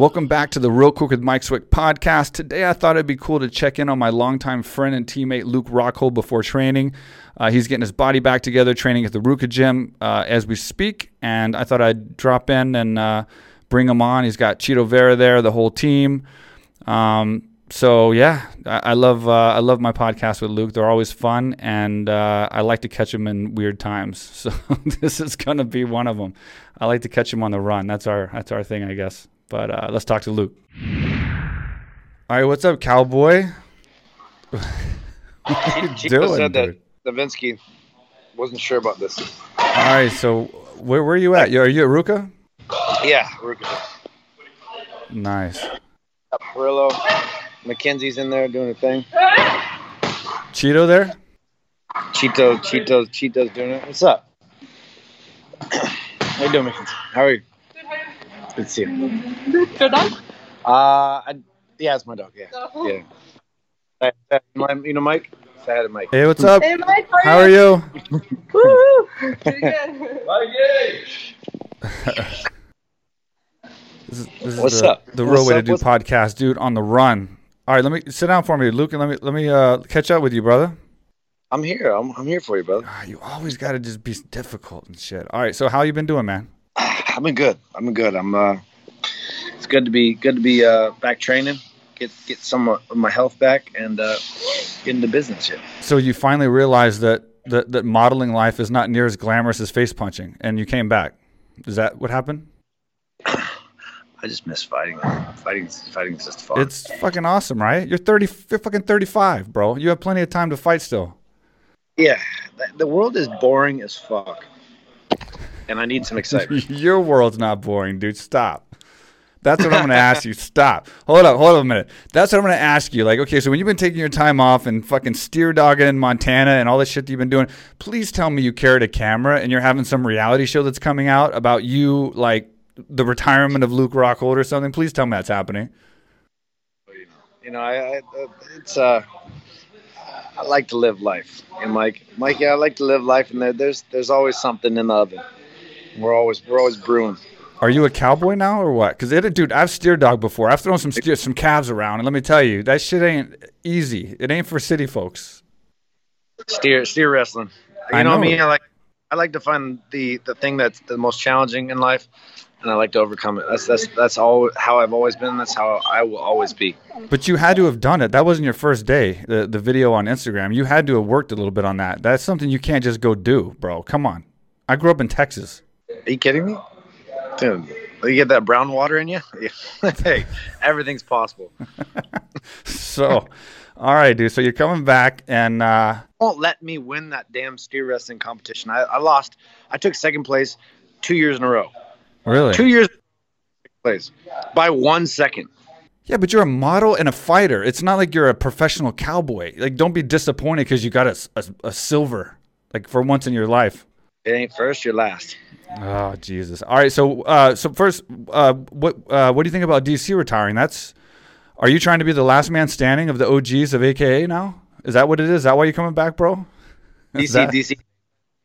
Welcome back to the Real Quick with Mike Swick podcast. Today, I thought it'd be cool to check in on my longtime friend and teammate Luke Rockhold before training. Uh, he's getting his body back together, training at the RVCA gym uh, as we speak, and I thought I'd drop in and uh, bring him on. He's got Chito Vera there, the whole team. Um, so yeah, I, I love uh, I love my podcast with Luke. They're always fun, and uh, I like to catch him in weird times. So this is gonna be one of them. I like to catch him on the run. That's our that's our thing, I guess. But uh, let's talk to Luke. All right, what's up, cowboy? what are you Chico doing, said that dude? Davinsky wasn't sure about this. All right, so where where are you at? You- Are you at RVCA? Yeah, we're. Nice. Got Parillo, McKenzie's in there doing a thing. Chito there? Chito, Chito, Chito's doing it. What's up? How you doing, McKenzie? How are you? Good to see you. Your dog? Uh, I, yeah, it's my dog. Yeah, Oh. yeah. Say- say- You know, Mike. Say hi to Mike. Hey, what's up? Hey, Mike, How are you? Woo! Pretty good. This is, this is What's the, up? The What's real way to do What's- podcast, dude. On the run. All right, let me sit down for me, Luke, and let me let me uh, catch up with you, brother. I'm here. I'm, I'm here for you, brother. Ah, you always got to just be difficult and shit. All right, so how you been doing, man? I've been good. I've been good. I'm. Uh, it's good to be good to be uh, back training. Get get some of my health back and uh, get into business here. So you finally realized that that that modeling life is not near as glamorous as face punching, and you came back. Is that what happened? I just miss fighting. Fighting, fighting is just fun. It's fucking awesome, right? You're thirty. You're fucking thirty-five, bro. You have plenty of time to fight still. yeah, the world is boring as fuck, and I need some excitement. Your world's not boring, dude. Stop. That's what I'm going to ask you. Stop. Hold up. Hold up a minute. That's what I'm going to ask you. Like, okay, so when you've been taking your time off and fucking steer dogging in Montana and all this shit that you've been doing, please tell me you carried a camera and you're having some reality show that's coming out about you, like the retirement of Luke Rockhold or something. Please tell me that's happening. you know, I, I it's uh, I like to live life, and Mike, Mike, yeah, I like to live life, and there, there's there's always something in the oven. We're always we're always brewing. Are you a cowboy now or what? Because dude, I've steer dog before. I've thrown some steer, some calves around, and let me tell you, that shit ain't easy. It ain't for city folks. steer steer wrestling. You I know, what know. I mean? I like I like to find the the thing that's the most challenging in life, and I like to overcome it. That's that's that's all how I've always been. That's how I will always be. But you had to have done it. That wasn't your first day. The the video on Instagram. You had to have worked a little bit on that. That's something you can't just go do, bro. Come on. I grew up in Texas. Are you kidding me, dude? You get that brown water in you? hey, everything's possible. So, all right, dude. So you're coming back, and uh, Won't let me win that damn steer wrestling competition. I, I lost. I took second place two years in a row. really, Two years place by one second. yeah. But you're a model and a fighter. It's not like you're a professional cowboy. Like, don't be disappointed because you got a, a, a silver, like for once in your life. It ain't first, you're last. Oh Jesus! All right, so uh, so first, uh, what uh, what do you think about DC retiring? That's are you trying to be the last man standing of the OGs of AKA now? Is that what it is? Is that why you're coming back, bro? Is DC, that- DC,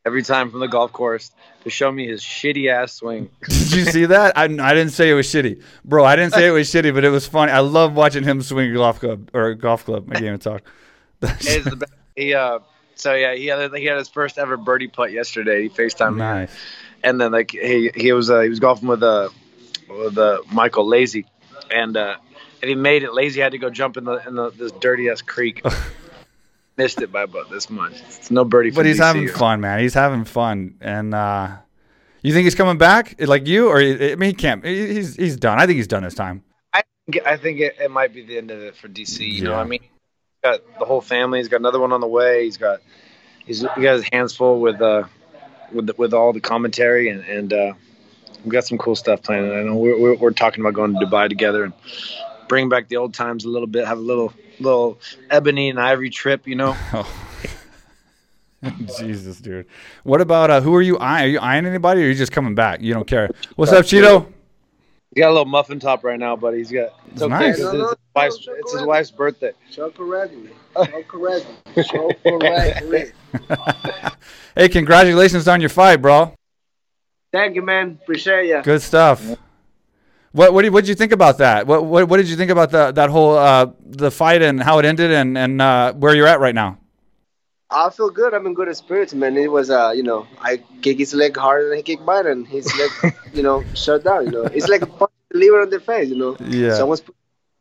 every time from the golf course to show me his shitty ass swing. Did you see that? I, I didn't say it was shitty, bro. I didn't say it was shitty, but it was funny. I love watching him swing a golf club or a golf club. My game of talk. It's the best. He uh, so yeah, he had he had his first ever birdie putt yesterday. He Facetimed me, nice. and then like he he was uh, he was golfing with uh with uh, Michael Lazy, and uh, if he made it, Lazy had to go jump in the in the this dirty ass creek. Missed it by about this much. It's no birdie. For But he's DC. having fun, man. He's having fun, and uh, you think he's coming back like you, or I mean, he can't. He's he's done. I think he's done his time. I think, I think it, it might be the end of it for DC. You know, what I mean, got the whole family. He's got another one on the way. He's got he's he got his hands full with uh with with all the commentary and and uh, we've got some cool stuff planned. I know we're, we're we're talking about going to Dubai together and bring back the old times a little bit. Have a little little ebony and ivory trip. You know, Oh. Jesus, dude. What about uh, who are you eyeing? Are you eyeing anybody, or are you just coming back? You don't care. What's up, Chito? He got a little muffin top right now, but he's got it's okay. Nice. It's, his wife's, it's his wife's birthday. So correct me. So correct me. So correct me. hey, congratulations on your fight, bro. Thank you, man. Appreciate ya. Good stuff. What what did what did you think about that? What what what did you think about the that whole uh, the fight and how it ended and and uh, where you're at right now? I feel good. I'm in good spirits, man. It was, uh, you know, I kick his leg harder than he kicked mine, and his leg, you know, shut down. You know, it's like a punch the liver on the face. You know, Yeah. Someone's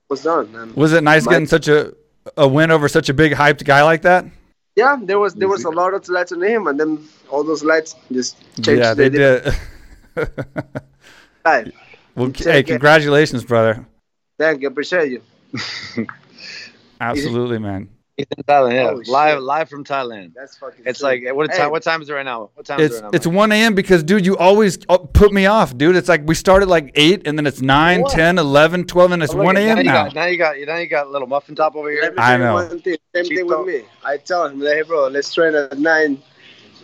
was done. Was it nice My- getting such a a win over such a big hyped guy like that? yeah, there was there was a lot of lights on him, and then all those lights just changed. yeah, the they did. well, Take hey, it. congratulations, brother. Thank you, appreciate you. Absolutely, man. He's in Thailand, yeah. Oh, live shit. live from Thailand. That's fucking. It's sick. like what Hey, time? What time is it right now? What time It's is it right it's now? 1 a.m. because dude, you always uh, put me off, dude. It's like we started like eight, and then it's 9, What? 10, 11, 12, and it's Oh, look, 1 now a.m. now. got- Now you got now you got a little muffin top over here. I tell know. One thing. Same Cheap thing talk. with me. I tell him, hey, bro, let's train at nine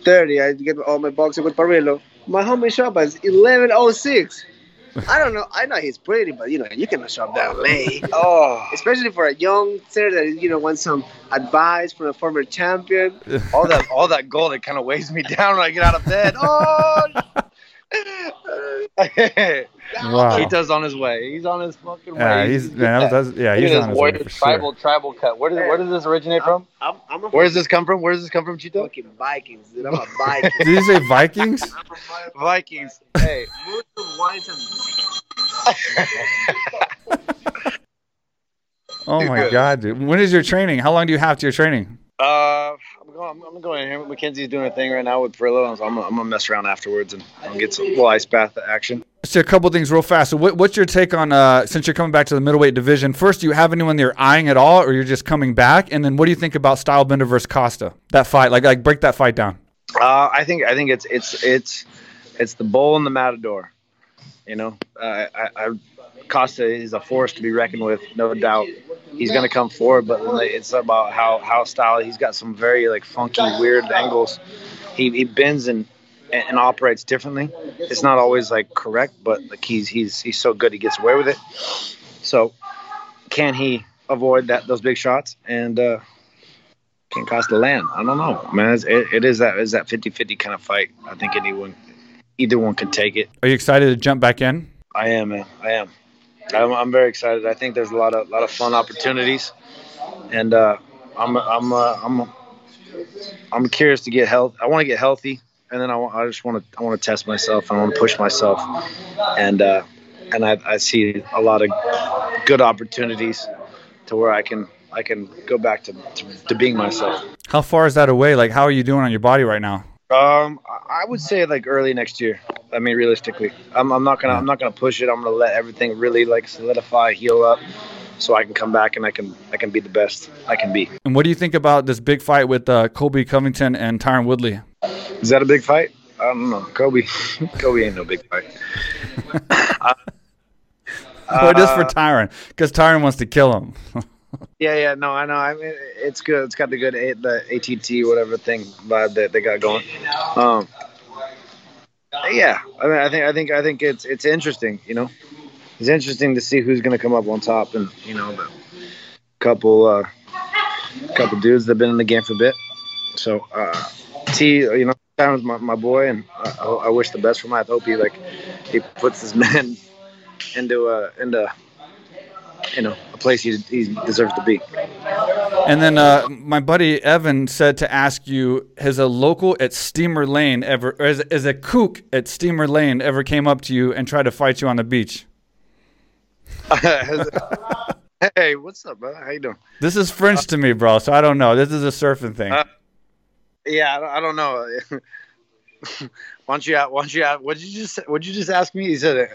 thirty. I get all my boxing with Parillo. My homie shop is eleven oh six. I don't know. I know he's pretty, but you know you cannot shop that late. Oh, Especially for a young center that you know wants some advice from a former champion. all that all that gold it kind of weighs me down when I get out of bed. Oh. Wow. Chito's on his way. He's on his fucking Yeah, way. he's man, that was, yeah, Look he's on his way for tribal sure. tribal cut. Where does where does this originate from? I'm, I'm a Where does this come from? Where does this come from, Chito? fucking Vikings, dude. I'm a Viking. Did you say Vikings? Vikings. Hey. Muslim wines and Oh my god, dude. When is your training? How long do you have to your training? Uh, I'm going. I'm going in here. Mackenzie's doing a thing right now with Parillo. I'm, gonna- I'm gonna mess around afterwards and, and get some little ice bath action. So a couple things real fast. So what, what's your take on uh, since you're coming back to the middleweight division? First, do you have anyone you're eyeing at all, or you're just coming back? And then what do you think about Stylebender versus Costa? That fight, like like break that fight down. Uh, I think I think it's it's it's it's the bull and the matador. You know, uh, I, I Costa is a force to be reckoned with, no doubt. He's gonna come forward, but it's about how how style. He's got some very like funky, weird angles. He, he bends and and operates differently. It's not always like correct, but like he's he's he's so good he gets away with it. So can he avoid that those big shots and uh, can the land? I don't know, man. It's, it, it is that is that 50-50 kind of fight. I think anyone, either one could take it. Are you excited to jump back in? I am, man. I am. I'm, I'm very excited. I think there's a lot of lot of fun opportunities, and uh, I'm I'm uh, I'm I'm curious to get health. I want to get healthy, and then I, I just want to I want to test myself. I want to push myself, and uh, and I, I see a lot of good opportunities to where I can I can go back to, to, to being myself. How far is that away? Like how are you doing on your body right now? Um, I would say like early next year. I mean, realistically, I'm, I'm not gonna I'm not gonna push it. I'm gonna let everything really like solidify, heal up, so I can come back and I can I can be the best I can be. And what do you think about this big fight with uh, Colby Covington and Tyron Woodley? Is that a big fight? I don't know. Colby, Colby ain't no big fight. or just for Uh, Tyron, because Tyron wants to kill him. Yeah, yeah, no, I know. I mean, it's good. It's got the good A- the ATT whatever thing vibe that they got going. Um, yeah, I mean, I think I think I think it's it's interesting. You know, it's interesting to see who's going to come up on top, and you know, the couple uh, couple dudes that've been in the game for a bit. So, uh, T, you know, Tyron's my, my boy, and I, I wish the best for him. I hope he like he puts his men into a into you know a place he, he deserves to be. And then uh, my buddy Evan said to ask you: Has a local at Steamer Lane ever, or is, a kook at Steamer Lane ever came up to you and tried to fight you on the beach? hey, what's up, brother? How you doing? This is French to me, bro. So I don't know. This is a surfing thing. Uh, Yeah, I don't, I don't know. why don't you? Why don't you? What did you just? What did you just ask me? He said, uh,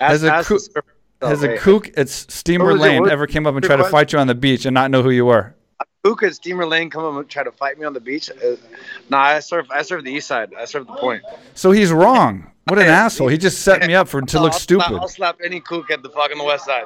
ask, a ask the surfer- Has oh, a kook at Steamer What was it? Lane ever came up and tried to fight you on the beach and not know who you were? Kook could Steamer Lane come up and try to fight me on the beach? Uh, nah, I serve. I surf the east side. I serve the point. So he's wrong. What an asshole. He just set me up for to I'll look slap- stupid. I'll slap any kook at the fucking the west side.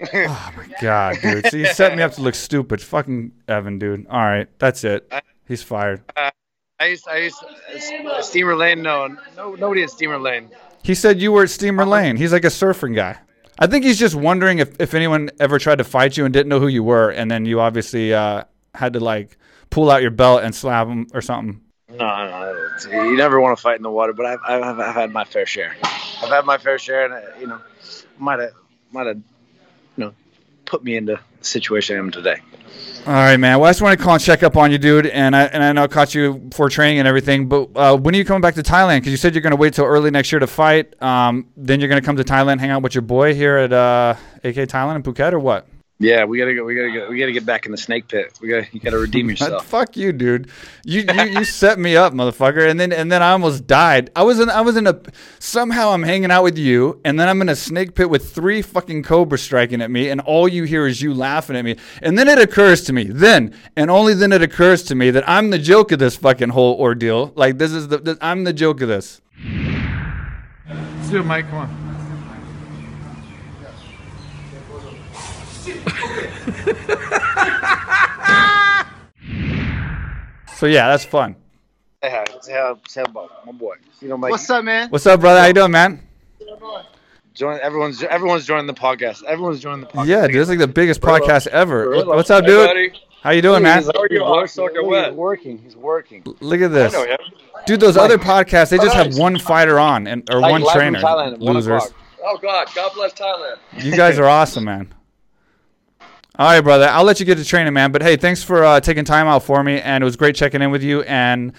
Oh my god, dude. So you set me up to look stupid. Fucking Evan, dude. All right, that's it. He's fired. I used. I used. Uh, Steamer Lane. No, no, nobody at Steamer Lane. He said you were at Steamer Lane. He's like a surfing guy. I think he's just wondering if, if anyone ever tried to fight you and didn't know who you were, and then you obviously uh, had to like pull out your belt and slap him or something. No, no, you never want to fight in the water, but I've, I've, I've had my fair share. I've had my fair share, and uh, you know, might have, might have, put me into the situation I am today. All right, man. Well, I just want to call and check up on you, dude. And I and I know I caught you for training and everything. But uh, when are you coming back to Thailand? Because you said you're going to wait till early next year to fight. Um, then you're going to come to Thailand, hang out with your boy here at uh, AK Thailand in Phuket, or what? Yeah, we gotta go. We gotta go. We gotta get back in the snake pit. We gotta. You gotta redeem yourself. Fuck you, dude. You, you you set me up, motherfucker. And then and then I almost died. I was in I was in a somehow I'm hanging out with you, and then I'm in a snake pit with three fucking cobras striking at me, and all you hear is you laughing at me. And then it occurs to me, then and only then it occurs to me that I'm the joke of this fucking whole ordeal. Like this is the, the I'm the joke of this. Let's do it, Mike. Come on. So yeah, that's fun. Say hi. Say hi. Say my boy. You know, Mike. What's up, man? What's up, brother? How you doing, man? Join. Everyone's everyone's joining the podcast. Everyone's joining the podcast. Yeah, dude, it's like the biggest podcast ever. Gorilla. What's up, dude? buddy. How you doing, man? He's, How are you? he's, Soaker working. wet. he's working. He's working. Look at I this. know him. Dude, those other podcasts, they just have one fighter on and or Like, one trainer. Thailand Losers. o'clock. Oh God, God bless Thailand. You guys are awesome, man. All right, brother. I'll let you get to training, man. But hey, thanks for uh, taking time out for me, and it was great checking in with you. And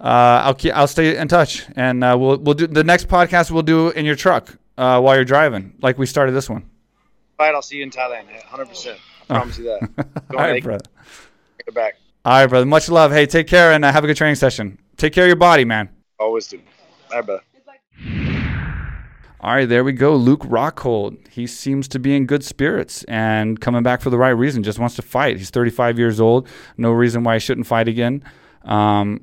uh, I'll keep, I'll stay in touch, and uh, we'll we'll do the next podcast. We'll do in your truck uh, while you're driving, like we started this one. All right, I'll see you in Thailand. 100. percent I promise you that. All right, brother. it back. All right, brother. Much love. Hey, take care and uh, have a good training session. Take care of your body, man. Always do. All right, brother. All right, there we go. Luke Rockhold. He seems to be in good spirits and coming back for the right reason. Just wants to fight. He's 35 years old. No reason why he shouldn't fight again. Um,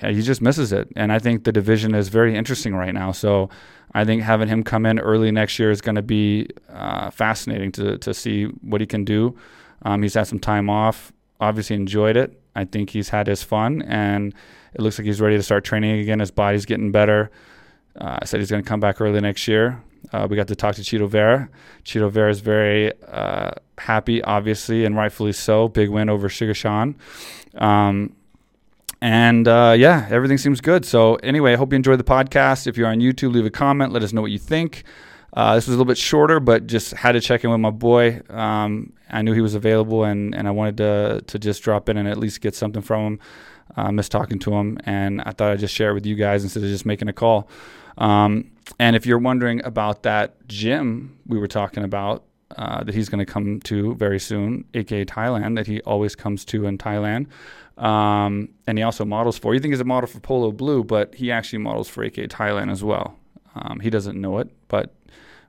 he just misses it. And I think the division is very interesting right now. So I think having him come in early next year is going to be uh, fascinating to, to see what he can do. Um, he's had some time off, obviously enjoyed it. I think he's had his fun, and it looks like he's ready to start training again. His body's getting better. Uh, I said he's going to come back early next year. Uh, we got to talk to Chito Vera. Chito Vera is very uh, happy, obviously, and rightfully so. Big win over Sugar Sean. Um, and uh, yeah, everything seems good. So, anyway, I hope you enjoyed the podcast. If you're on YouTube, leave a comment. Let us know what you think. Uh, this was a little bit shorter, but just had to check in with my boy. Um, I knew he was available, and, and I wanted to, to just drop in and at least get something from him. I miss talking to him, and I thought I'd just share it with you guys instead of just making a call. Um, and if you're wondering about that gym we were talking about, uh, that he's going to come to very soon, aka Thailand, that he always comes to in Thailand. Um, and he also models for. You think he's a model for Polo Blue, but he actually models for aka Thailand as well. Um, he doesn't know it, but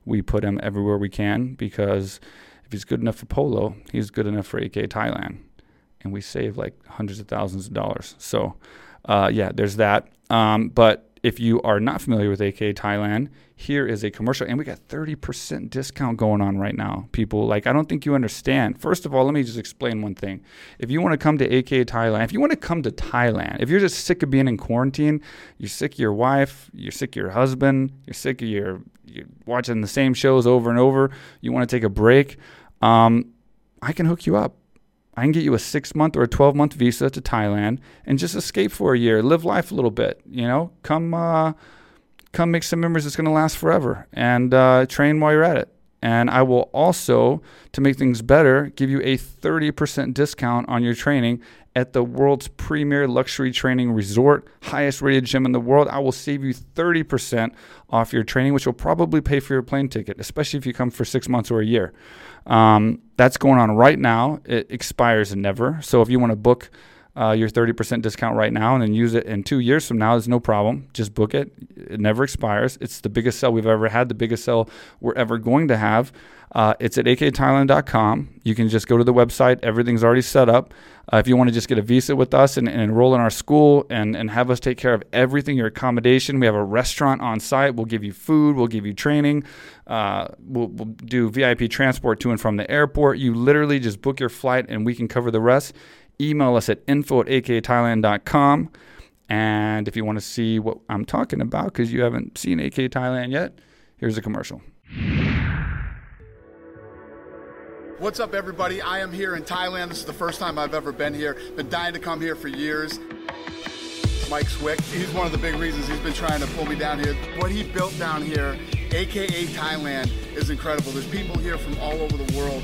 we put him everywhere we can because if he's good enough for Polo, he's good enough for AK Thailand. And we save like hundreds of thousands of dollars. So, uh, yeah, there's that. Um, but if you are not familiar with AK Thailand, here is a commercial, and we got 30% discount going on right now. People, like, I don't think you understand. First of all, let me just explain one thing. If you want to come to AK Thailand, if you want to come to Thailand, if you're just sick of being in quarantine, you're sick of your wife, you're sick of your husband, you're sick of your you're watching the same shows over and over, you want to take a break, um, I can hook you up. I can get you a six month or a 12 month visa to Thailand and just escape for a year, live life a little bit, you know, come, uh, come make some memories that's going to last forever and uh, train while you're at it. And I will also, to make things better, give you a 30% discount on your training at the world's premier luxury training resort, highest rated gym in the world. I will save you 30% off your training, which will probably pay for your plane ticket, especially if you come for six months or a year. Um, that's going on right now. It expires never. So if you want to book uh, your 30% discount right now and then use it in two years from now, there's no problem. Just book it. It never expires. It's the biggest sale we've ever had, the biggest sale we're ever going to have. Uh, it's at akthailand.com. You can just go to the website. Everything's already set up. Uh, if you want to just get a visa with us and, and enroll in our school and, and have us take care of everything, your accommodation, we have a restaurant on site. We'll give you food. We'll give you training. Uh, we'll, we'll do VIP transport to and from the airport. You literally just book your flight and we can cover the rest. Email us at info at akthailand.com. And if you want to see what I'm talking about, because you haven't seen AK Thailand yet, here's a commercial. What's up, everybody? I am here in Thailand. This is the first time I've ever been here. Been dying to come here for years. Mike Swick. He's one of the big reasons he's been trying to pull me down here. What he built down here, aka Thailand, is incredible. There's people here from all over the world.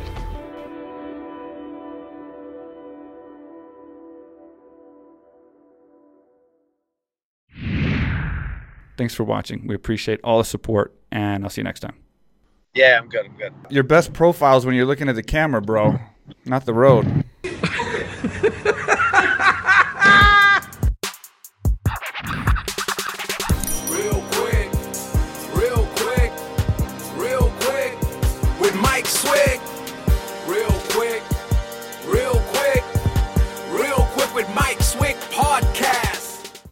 Thanks for watching. We appreciate all the support, and I'll see you next time. Yeah, I'm good. I'm good. Your best profiles when you're looking at the camera, bro, not the road.